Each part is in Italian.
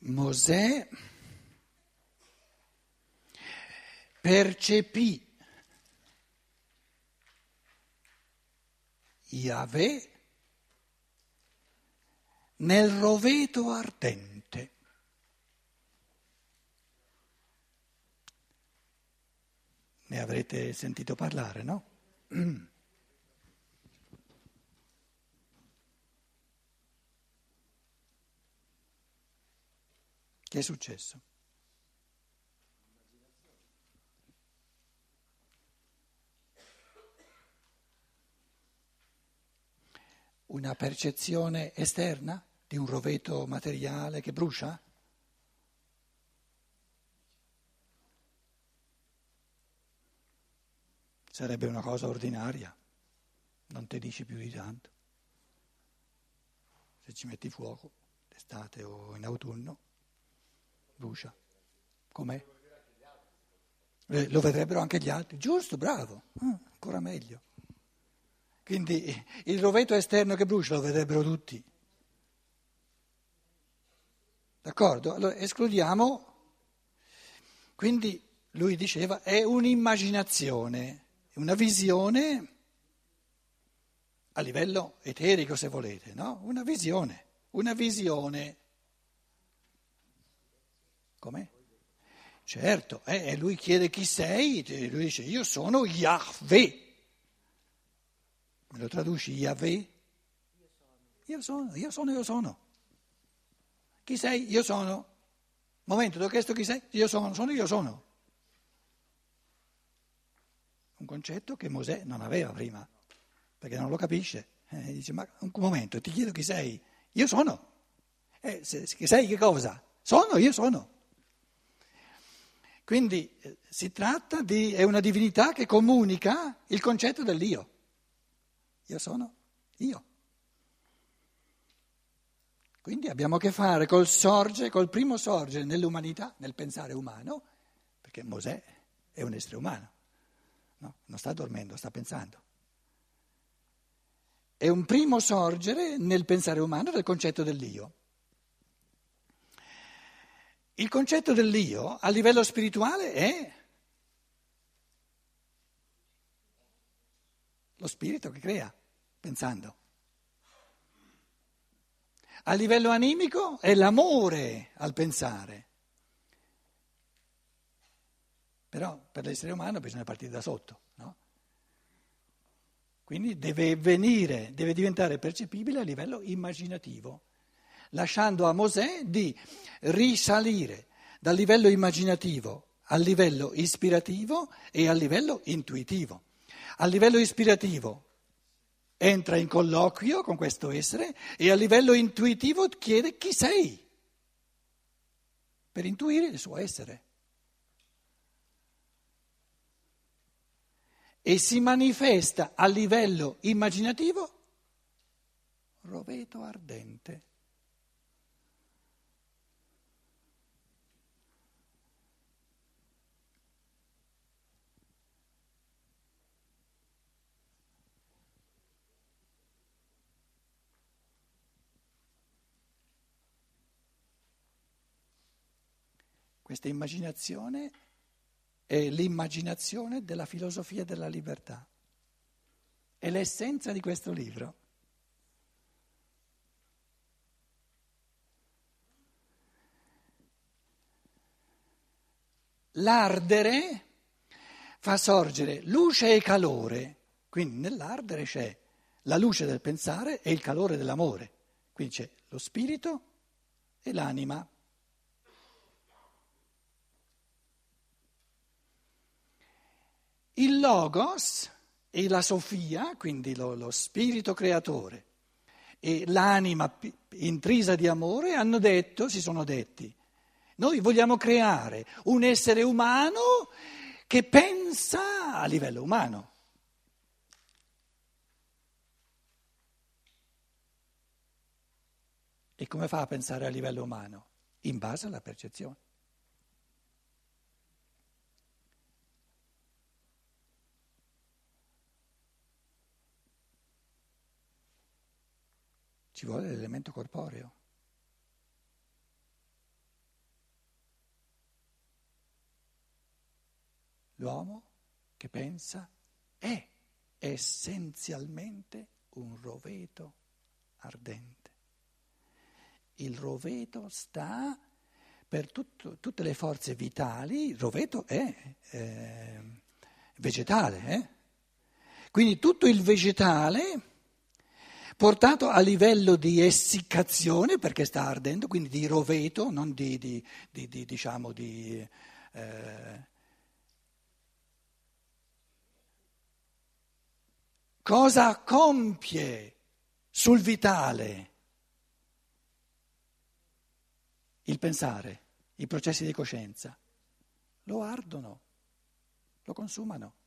Mosè percepì Yahweh nel roveto ardente. Ne avrete sentito parlare, no? È successo? Una percezione esterna di un roveto materiale che brucia? Sarebbe una cosa ordinaria, non ti dici più di tanto. Se ci metti fuoco, d'estate o in autunno, brucia. Com'è? Eh, lo vedrebbero anche gli altri. Giusto, bravo, ah, ancora meglio. Quindi il roveto esterno che brucia lo vedrebbero tutti. D'accordo? Allora escludiamo. Quindi lui diceva è un'immaginazione, una visione a livello eterico se volete, no? Una visione, una visione. Come? Certo, eh, e lui chiede chi sei, e lui dice io sono Yahweh. Me lo traduci Yahweh? Io sono, io sono, io sono. Chi sei? Io sono. Momento, ti ho chiesto chi sei? Io sono, sono io sono. Un concetto che Mosè non aveva prima, perché non lo capisce. Eh, dice, ma un momento, ti chiedo chi sei? Io sono. Eh, se, se, sei che cosa? Sono, io sono. Quindi eh, si tratta di, è una divinità che comunica il concetto dell'io. Io sono io. Quindi abbiamo a che fare col sorgere, col primo sorgere nell'umanità, nel pensare umano, perché Mosè è un essere umano, no? non sta dormendo, sta pensando. È un primo sorgere nel pensare umano del concetto dell'io. Il concetto dell'io a livello spirituale è lo spirito che crea, pensando. A livello animico è l'amore al pensare. Però per l'essere umano bisogna partire da sotto, no? Quindi deve venire, deve diventare percepibile a livello immaginativo, lasciando a Mosè di risalire dal livello immaginativo al livello ispirativo e al livello intuitivo. A livello ispirativo entra in colloquio con questo essere e a livello intuitivo chiede chi sei, per intuire il suo essere. E si manifesta a livello immaginativo roveto ardente. Questa immaginazione è l'immaginazione della filosofia della libertà. È l'essenza di questo libro. L'ardere fa sorgere luce e calore, quindi nell'ardere c'è la luce del pensare e il calore dell'amore, quindi c'è lo spirito e l'anima. Il Logos e la Sofia, quindi lo, lo spirito creatore, e l'anima intrisa di amore hanno detto, si sono detti, noi vogliamo creare un essere umano che pensa a livello umano. E come fa a pensare a livello umano? In base alla percezione. ci vuole l'elemento corporeo. L'uomo che pensa è essenzialmente un roveto ardente. Il roveto sta per tutto, tutte le forze vitali, il roveto è eh, vegetale. Eh? Quindi tutto il vegetale portato a livello di essiccazione perché sta ardendo, quindi di roveto, non di, di, di, di diciamo di... Eh, cosa compie sul vitale il pensare, i processi di coscienza? Lo ardono, lo consumano.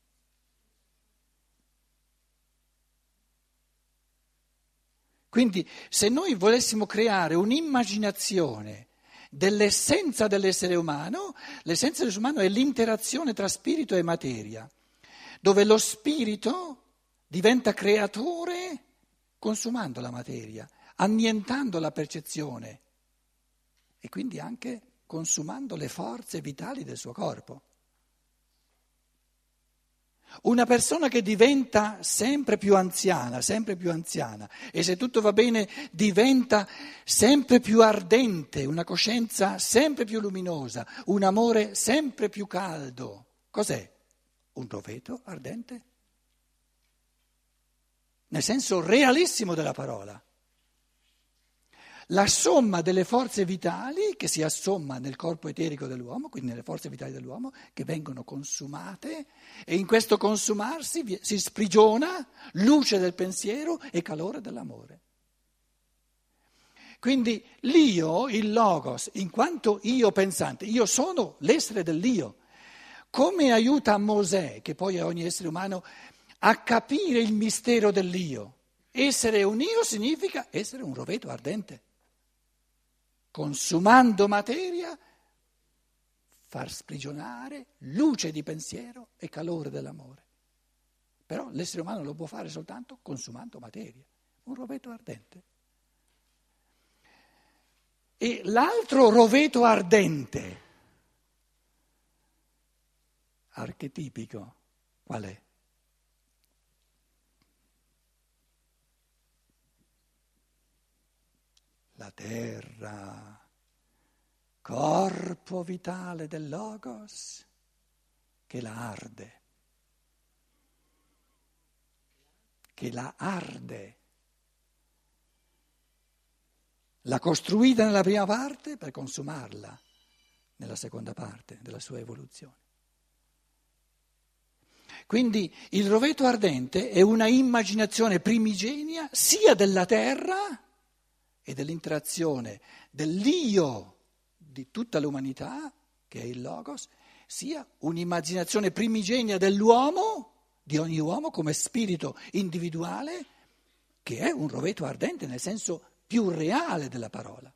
Quindi se noi volessimo creare un'immaginazione dell'essenza dell'essere umano, l'essenza dell'essere umano è l'interazione tra spirito e materia, dove lo spirito diventa creatore consumando la materia, annientando la percezione e quindi anche consumando le forze vitali del suo corpo. Una persona che diventa sempre più anziana, sempre più anziana, e se tutto va bene diventa sempre più ardente, una coscienza sempre più luminosa, un amore sempre più caldo. Cos'è? Un roveto ardente? Nel senso realissimo della parola la somma delle forze vitali che si assomma nel corpo eterico dell'uomo, quindi nelle forze vitali dell'uomo, che vengono consumate e in questo consumarsi si sprigiona luce del pensiero e calore dell'amore. Quindi l'io, il logos, in quanto io pensante, io sono l'essere dell'io, come aiuta Mosè, che poi è ogni essere umano, a capire il mistero dell'io? Essere un io significa essere un roveto ardente consumando materia, far sprigionare luce di pensiero e calore dell'amore. Però l'essere umano lo può fare soltanto consumando materia, un roveto ardente. E l'altro roveto ardente, archetipico, qual è? La terra, corpo vitale del Logos che la arde, che la arde. L'ha costruita nella prima parte per consumarla nella seconda parte della sua evoluzione. Quindi il roveto ardente è una immaginazione primigenia sia della terra, e dell'interazione dell'io di tutta l'umanità, che è il Logos, sia un'immaginazione primigenia dell'uomo, di ogni uomo come spirito individuale, che è un roveto ardente nel senso più reale della parola.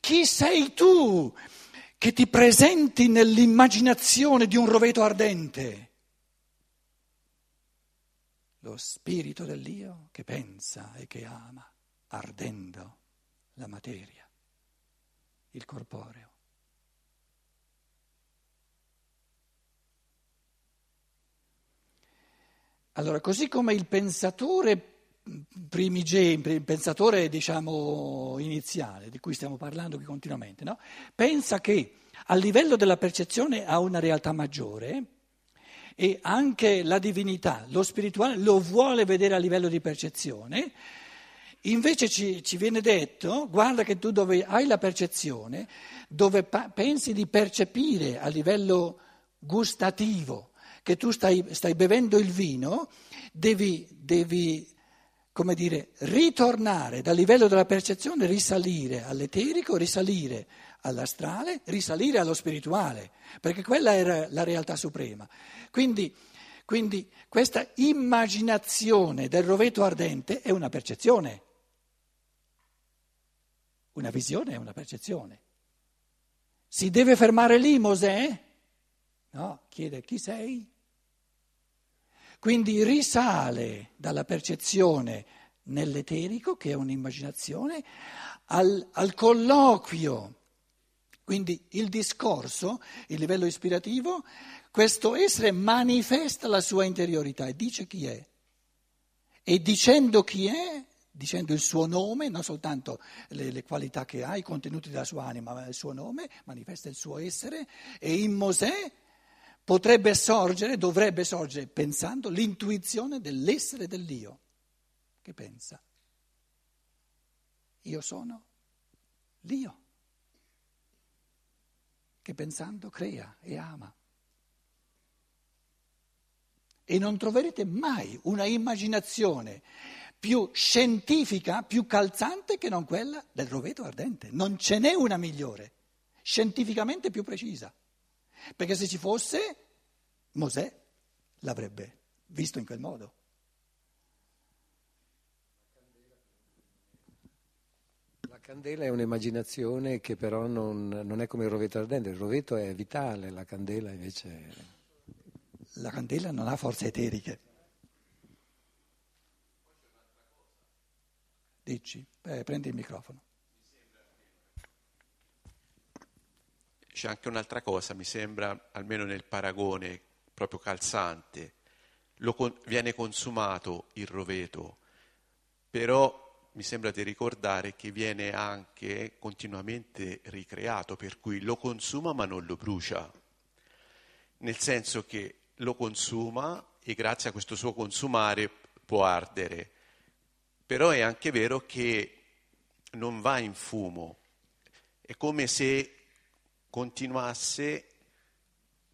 Chi sei tu che ti presenti nell'immaginazione di un roveto ardente? Lo spirito dell'io che pensa e che ama, ardendo la materia, il corporeo. Allora, così come il pensatore primigenio, il pensatore diciamo iniziale, di cui stiamo parlando qui continuamente, no? pensa che a livello della percezione ha una realtà maggiore, e anche la divinità, lo spirituale lo vuole vedere a livello di percezione, invece ci, ci viene detto, guarda che tu dove hai la percezione, dove pa- pensi di percepire a livello gustativo, che tu stai, stai bevendo il vino, devi, devi come dire, ritornare dal livello della percezione, risalire all'eterico, risalire all'astrale, risalire allo spirituale, perché quella era la realtà suprema. Quindi, quindi questa immaginazione del roveto ardente è una percezione. Una visione è una percezione. Si deve fermare lì Mosè? No, chiede chi sei? Quindi risale dalla percezione nell'eterico, che è un'immaginazione, al, al colloquio Quindi il discorso, il livello ispirativo, questo essere manifesta la sua interiorità e dice chi è. E dicendo chi è, dicendo il suo nome, non soltanto le, le, qualità che ha, i contenuti della sua anima, ma il suo nome, manifesta il suo essere e in Mosè potrebbe sorgere, dovrebbe sorgere, pensando, l'intuizione dell'essere dell'io. Che pensa? Io sono l'io, che pensando crea e ama. E non troverete mai una immaginazione più scientifica, più calzante che non quella del roveto ardente. Non ce n'è una migliore, scientificamente più precisa. Perché se ci fosse, Mosè l'avrebbe visto in quel modo. La candela è un'immaginazione che però non, non è come il roveto ardente, il roveto è vitale, la candela invece... La candela non ha forze eteriche. Dici, eh, prendi il microfono. C'è anche un'altra cosa, mi sembra, almeno nel paragone proprio calzante, con, viene consumato il roveto, però mi sembra di ricordare che viene anche continuamente ricreato, per cui lo consuma ma non lo brucia, nel senso che lo consuma e grazie a questo suo consumare può ardere, però è anche vero che non va in fumo, è come se continuasse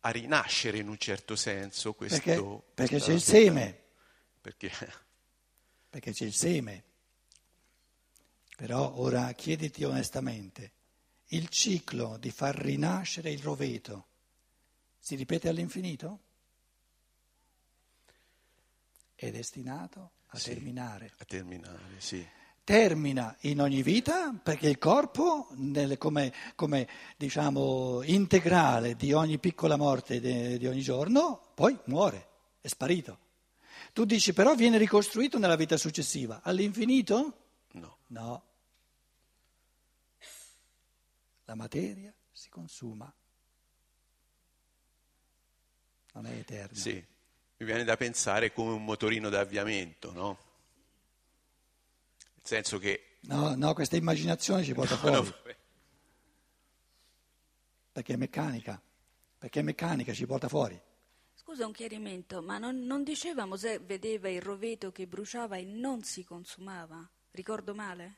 a rinascere in un certo senso questo... Perché, perché c'è il seme. Perché? perché c'è il seme. Però ora chiediti onestamente, il ciclo di far rinascere il roveto si ripete all'infinito? È destinato a sì, terminare. A terminare, sì termina in ogni vita perché il corpo, nel, come, come diciamo, integrale di ogni piccola morte di, di ogni giorno, poi muore, è sparito. Tu dici però viene ricostruito nella vita successiva. All'infinito? No. No. La materia si consuma. Non è eterna. Sì, mi viene da pensare come un motorino d'avviamento, no? Senso che... No, no, questa immaginazione ci porta no, fuori. No. Perché è meccanica, perché è meccanica, ci porta fuori. Scusa un chiarimento, ma non, non diceva Mosè vedeva il roveto che bruciava e non si consumava? Ricordo male?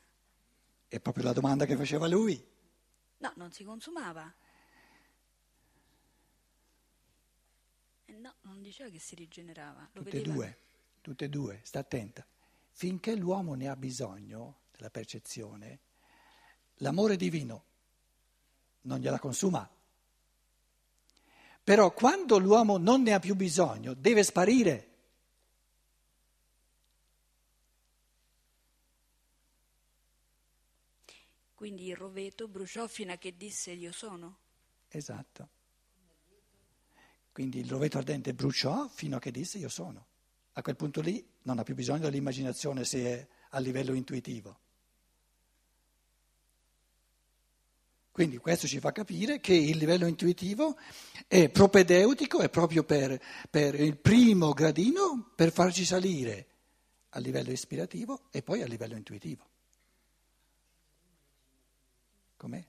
È proprio la domanda che faceva lui. No, non si consumava. Eh no, non diceva che si rigenerava. Lo tutte e due, tutte e due, sta attenta finché l'uomo ne ha bisogno della percezione, l'amore divino non gliela consuma. Però quando l'uomo non ne ha più bisogno, deve sparire. Quindi il roveto bruciò fino a che disse io sono? Esatto. Quindi il roveto ardente bruciò fino a che disse io sono. A quel punto lì non ha più bisogno dell'immaginazione se è a livello intuitivo. Quindi questo ci fa capire che il livello intuitivo è propedeutico, è proprio per, per, il primo gradino per farci salire a livello ispirativo e poi a livello intuitivo. Com'è?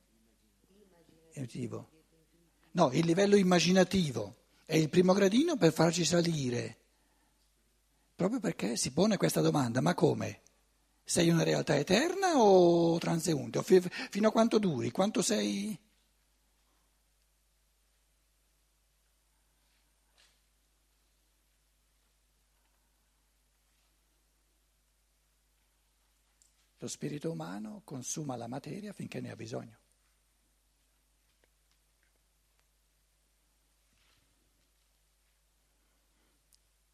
Intuitivo. No, il livello immaginativo è il primo gradino per farci salire proprio perché si pone questa domanda, ma come? Sei una realtà eterna o transeunte? O fino a quanto duri? Quanto sei... Lo spirito umano consuma la materia finché ne ha bisogno.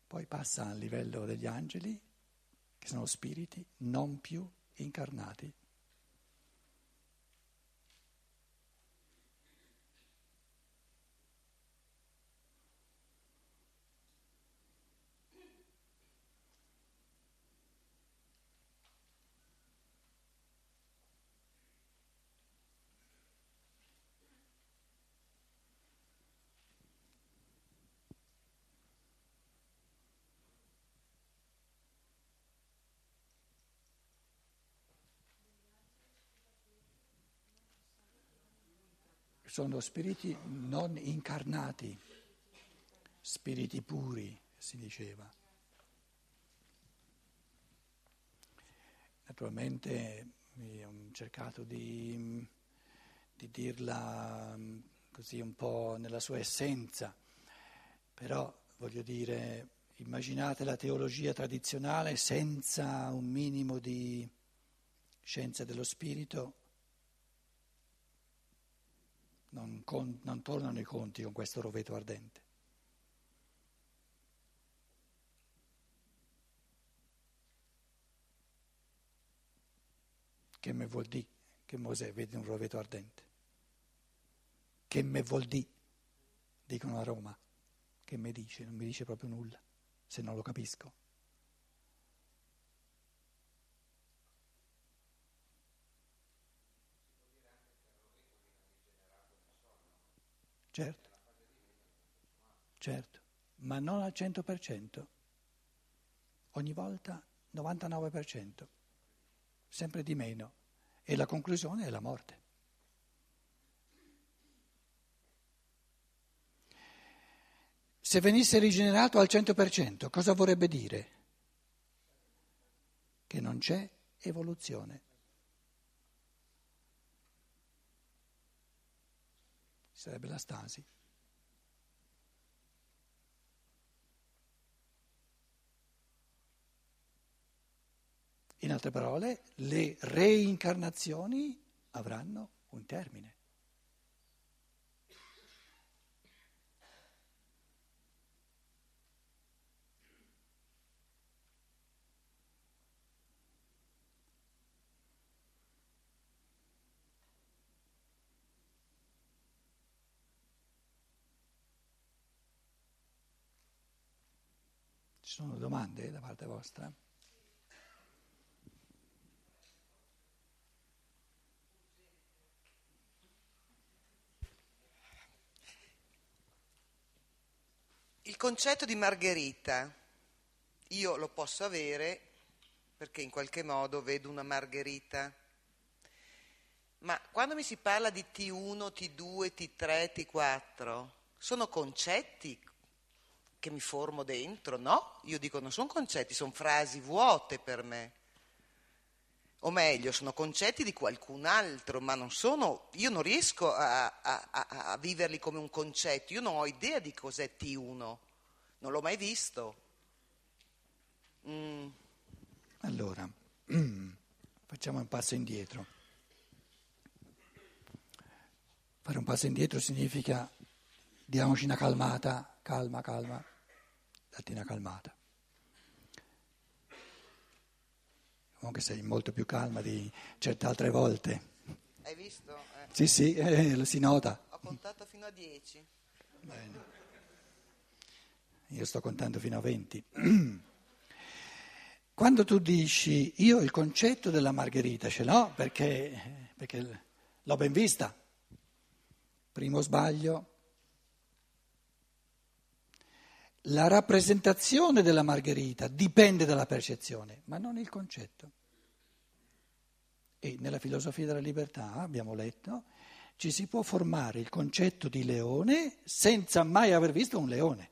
Poi passa al livello degli angeli, che sono spiriti non più incarnati. Sono spiriti non incarnati, spiriti puri, si diceva. Naturalmente ho cercato di, di dirla mm, così un po' nella sua essenza, però voglio dire, immaginate la teologia tradizionale senza un minimo di scienza dello spirito, non, con, non tornano i conti con questo roveto ardente. Che me vuol dire che Mosè vede un roveto ardente? Che me vuol dire? Dicono a Roma. Che mi dice? Non mi dice proprio nulla, se non lo capisco. Certo, certo, ma non al 100%, ogni volta 99%, sempre di meno, e la conclusione è la morte. Se venisse rigenerato al 100%, cosa vorrebbe dire? Che non c'è evoluzione. Sarebbe la stasi. In altre parole, le reincarnazioni avranno un termine. Ci sono domande da parte vostra? Il concetto di Margherita, io lo posso avere perché in qualche modo vedo una Margherita, ma quando mi si parla di T1, T2, T3, T4, sono concetti che mi formo dentro, no? Io dico non sono concetti, sono frasi vuote per me. O meglio, sono concetti di qualcun altro, ma non sono, io non riesco a, a, a, a viverli come un concetto, io non ho idea di cos'è T1, non l'ho mai visto. Mm. Allora, facciamo un passo indietro. Fare un passo indietro significa diamoci una calmata calma, calma, datti una calmata. Comunque sei molto più calma di certe altre volte. Hai visto? Eh. Sì, sì, eh, si nota. Ho contato fino a 10. Bene. Io sto contando fino a 20. Quando tu dici io il concetto della margherita ce l'ho perché, perché l'ho ben vista, primo sbaglio, La rappresentazione della margherita dipende dalla percezione, ma non il concetto. E nella filosofia della libertà, abbiamo letto, ci si può formare il concetto di leone senza mai aver visto un leone.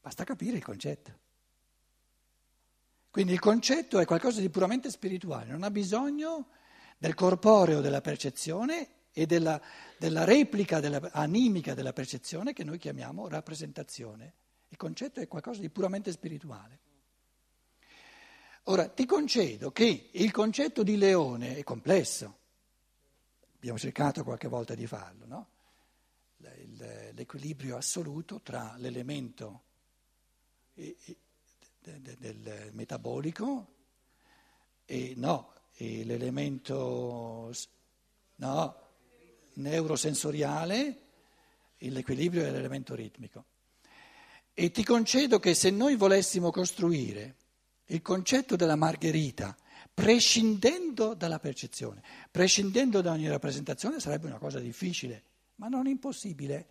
Basta capire il concetto. Quindi il concetto è qualcosa di puramente spirituale, non ha bisogno del corporeo della percezione e della, della replica della, animica della percezione che noi chiamiamo rappresentazione. Il concetto è qualcosa di puramente spirituale. Ora, ti concedo che il concetto di leone è complesso, abbiamo cercato qualche volta di farlo, no? l'equilibrio assoluto tra l'elemento del metabolico e, no, e l'elemento no, neurosensoriale, l'equilibrio è l'elemento ritmico. E ti concedo che se noi volessimo costruire il concetto della margherita, prescindendo dalla percezione, prescindendo da ogni rappresentazione, sarebbe una cosa difficile, ma non impossibile.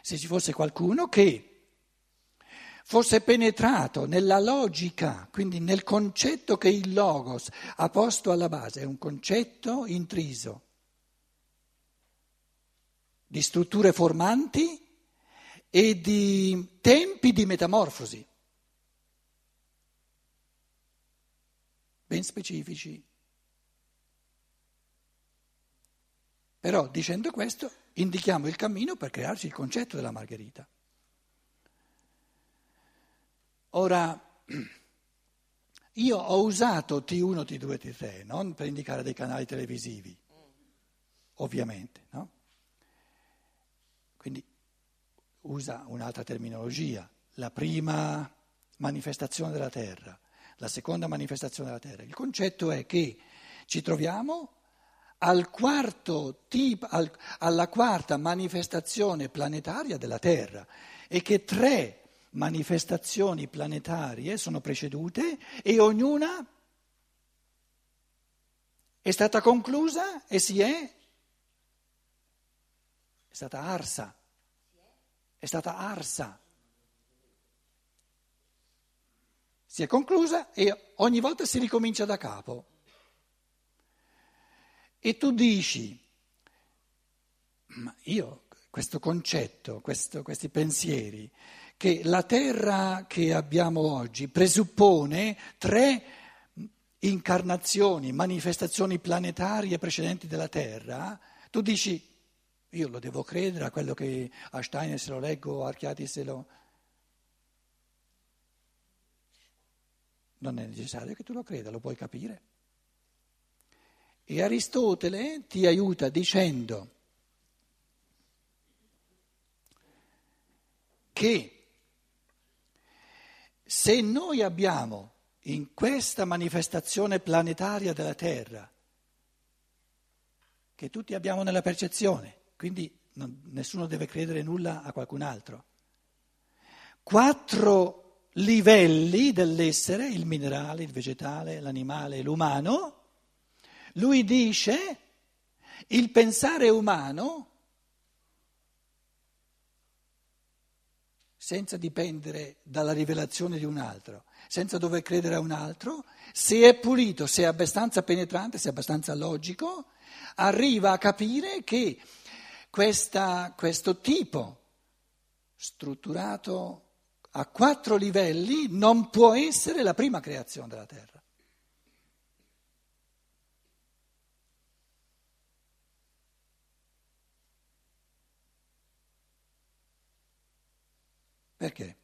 Se ci fosse qualcuno che fosse penetrato nella logica, quindi nel concetto che il logos ha posto alla base, è un concetto intriso di strutture formanti e di tempi di metamorfosi, ben specifici. Però dicendo questo indichiamo il cammino per crearci il concetto della margherita. Ora, io ho usato T1, T2, T3 non per indicare dei canali televisivi, ovviamente, no? Quindi usa un'altra terminologia, la prima manifestazione della terra, la seconda manifestazione della terra. Il concetto è che ci troviamo al tipo, al, alla quarta manifestazione planetaria della Terra e che tre manifestazioni planetarie sono precedute e ognuna è stata conclusa e si è stata arsa, è stata arsa. Si è conclusa e ogni volta si ricomincia da capo. E tu dici, ma io questo concetto, questo, questi pensieri, che la terra che abbiamo oggi presuppone tre incarnazioni, manifestazioni planetarie precedenti della terra, tu dici, io lo devo credere a quello che a Steiner se lo leggo, a Archiati se lo... Non è necessario che tu lo creda, lo puoi capire. E Aristotele ti aiuta dicendo che se noi abbiamo in questa manifestazione planetaria della Terra, che tutti abbiamo nella percezione, quindi non, nessuno deve credere nulla a qualcun altro, quattro livelli dell'essere, il minerale, il vegetale, l'animale e l'umano, lui dice il pensare umano, senza dipendere dalla rivelazione di un altro, senza dover credere a un altro, se è pulito, se è abbastanza penetrante, se è abbastanza logico, arriva a capire che questa, questo tipo strutturato a quattro livelli non può essere la prima creazione della Terra. Perché?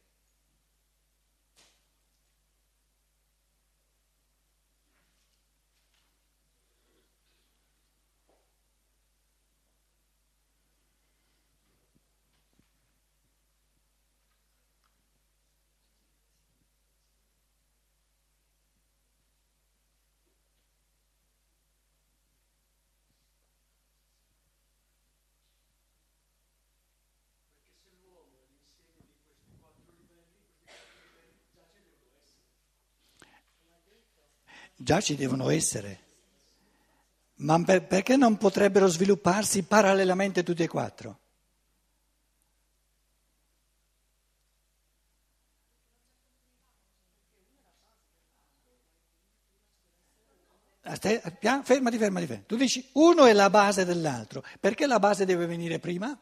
Già ci devono essere. Ma per, perché non potrebbero svilupparsi parallelamente tutti e quattro? Fermati, fermati, fermati. Tu dici uno è la base dell'altro. Perché la base deve venire prima?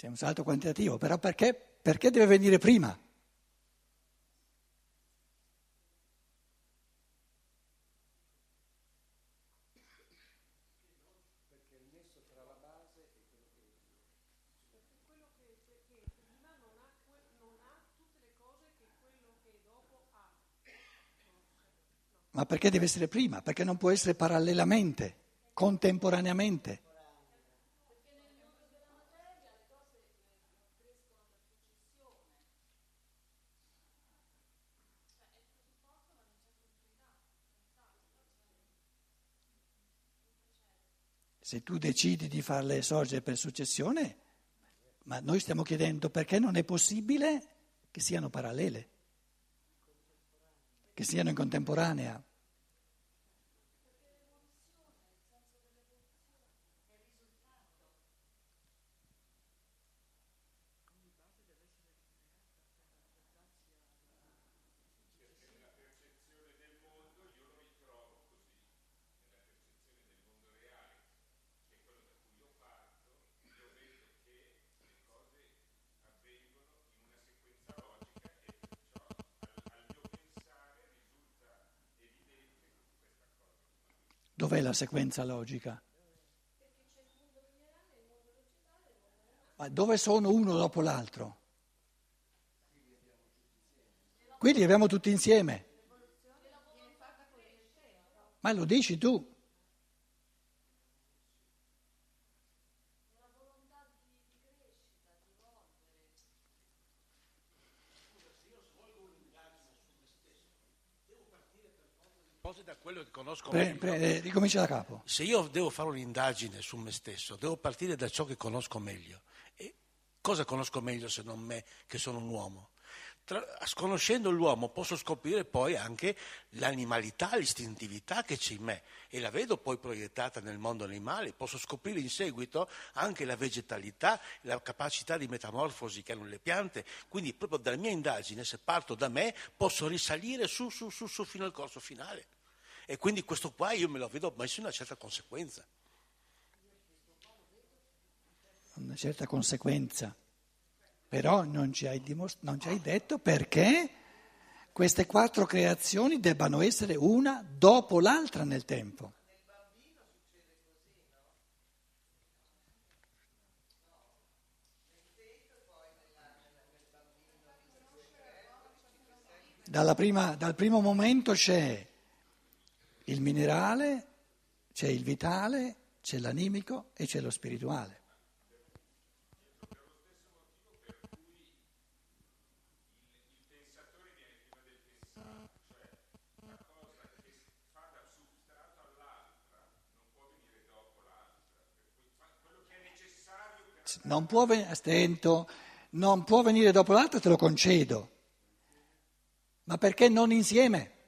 C'è un salto quantitativo, però perché, perché deve venire prima? Ma perché deve essere prima? Perché non può essere parallelamente, contemporaneamente. Se tu decidi di farle sorgere per successione, ma noi stiamo chiedendo perché non è possibile che siano parallele, che siano in contemporanea. Dov'è la sequenza logica? Ma dove sono uno dopo l'altro? Qui li abbiamo tutti insieme. Ma lo dici tu. Cose da quello che conosco Pre, meglio. pre, eh, ricomincia da capo. Se io devo fare un'indagine su me stesso, devo partire da ciò che conosco meglio. E cosa conosco meglio se non me, che sono un uomo? Tra- conoscendo l'uomo posso scoprire poi anche l'animalità, l'istintività che c'è in me e la vedo poi proiettata nel mondo animale, posso scoprire in seguito anche la vegetalità, la capacità di metamorfosi che hanno le piante, quindi proprio dalla mia indagine, se parto da me, posso risalire su, su, su, su fino al corso finale. E quindi questo qua io me lo vedo messo in una certa conseguenza. Una certa conseguenza. Però non ci hai, dimost- non ci hai detto perché queste quattro creazioni debbano essere una dopo l'altra nel tempo. Prima- dal primo momento c'è il minerale, c'è il vitale, c'è l'animico e c'è lo spirituale. Non può venire, stento, non può venire dopo l'altro, te lo concedo. Ma perché non insieme?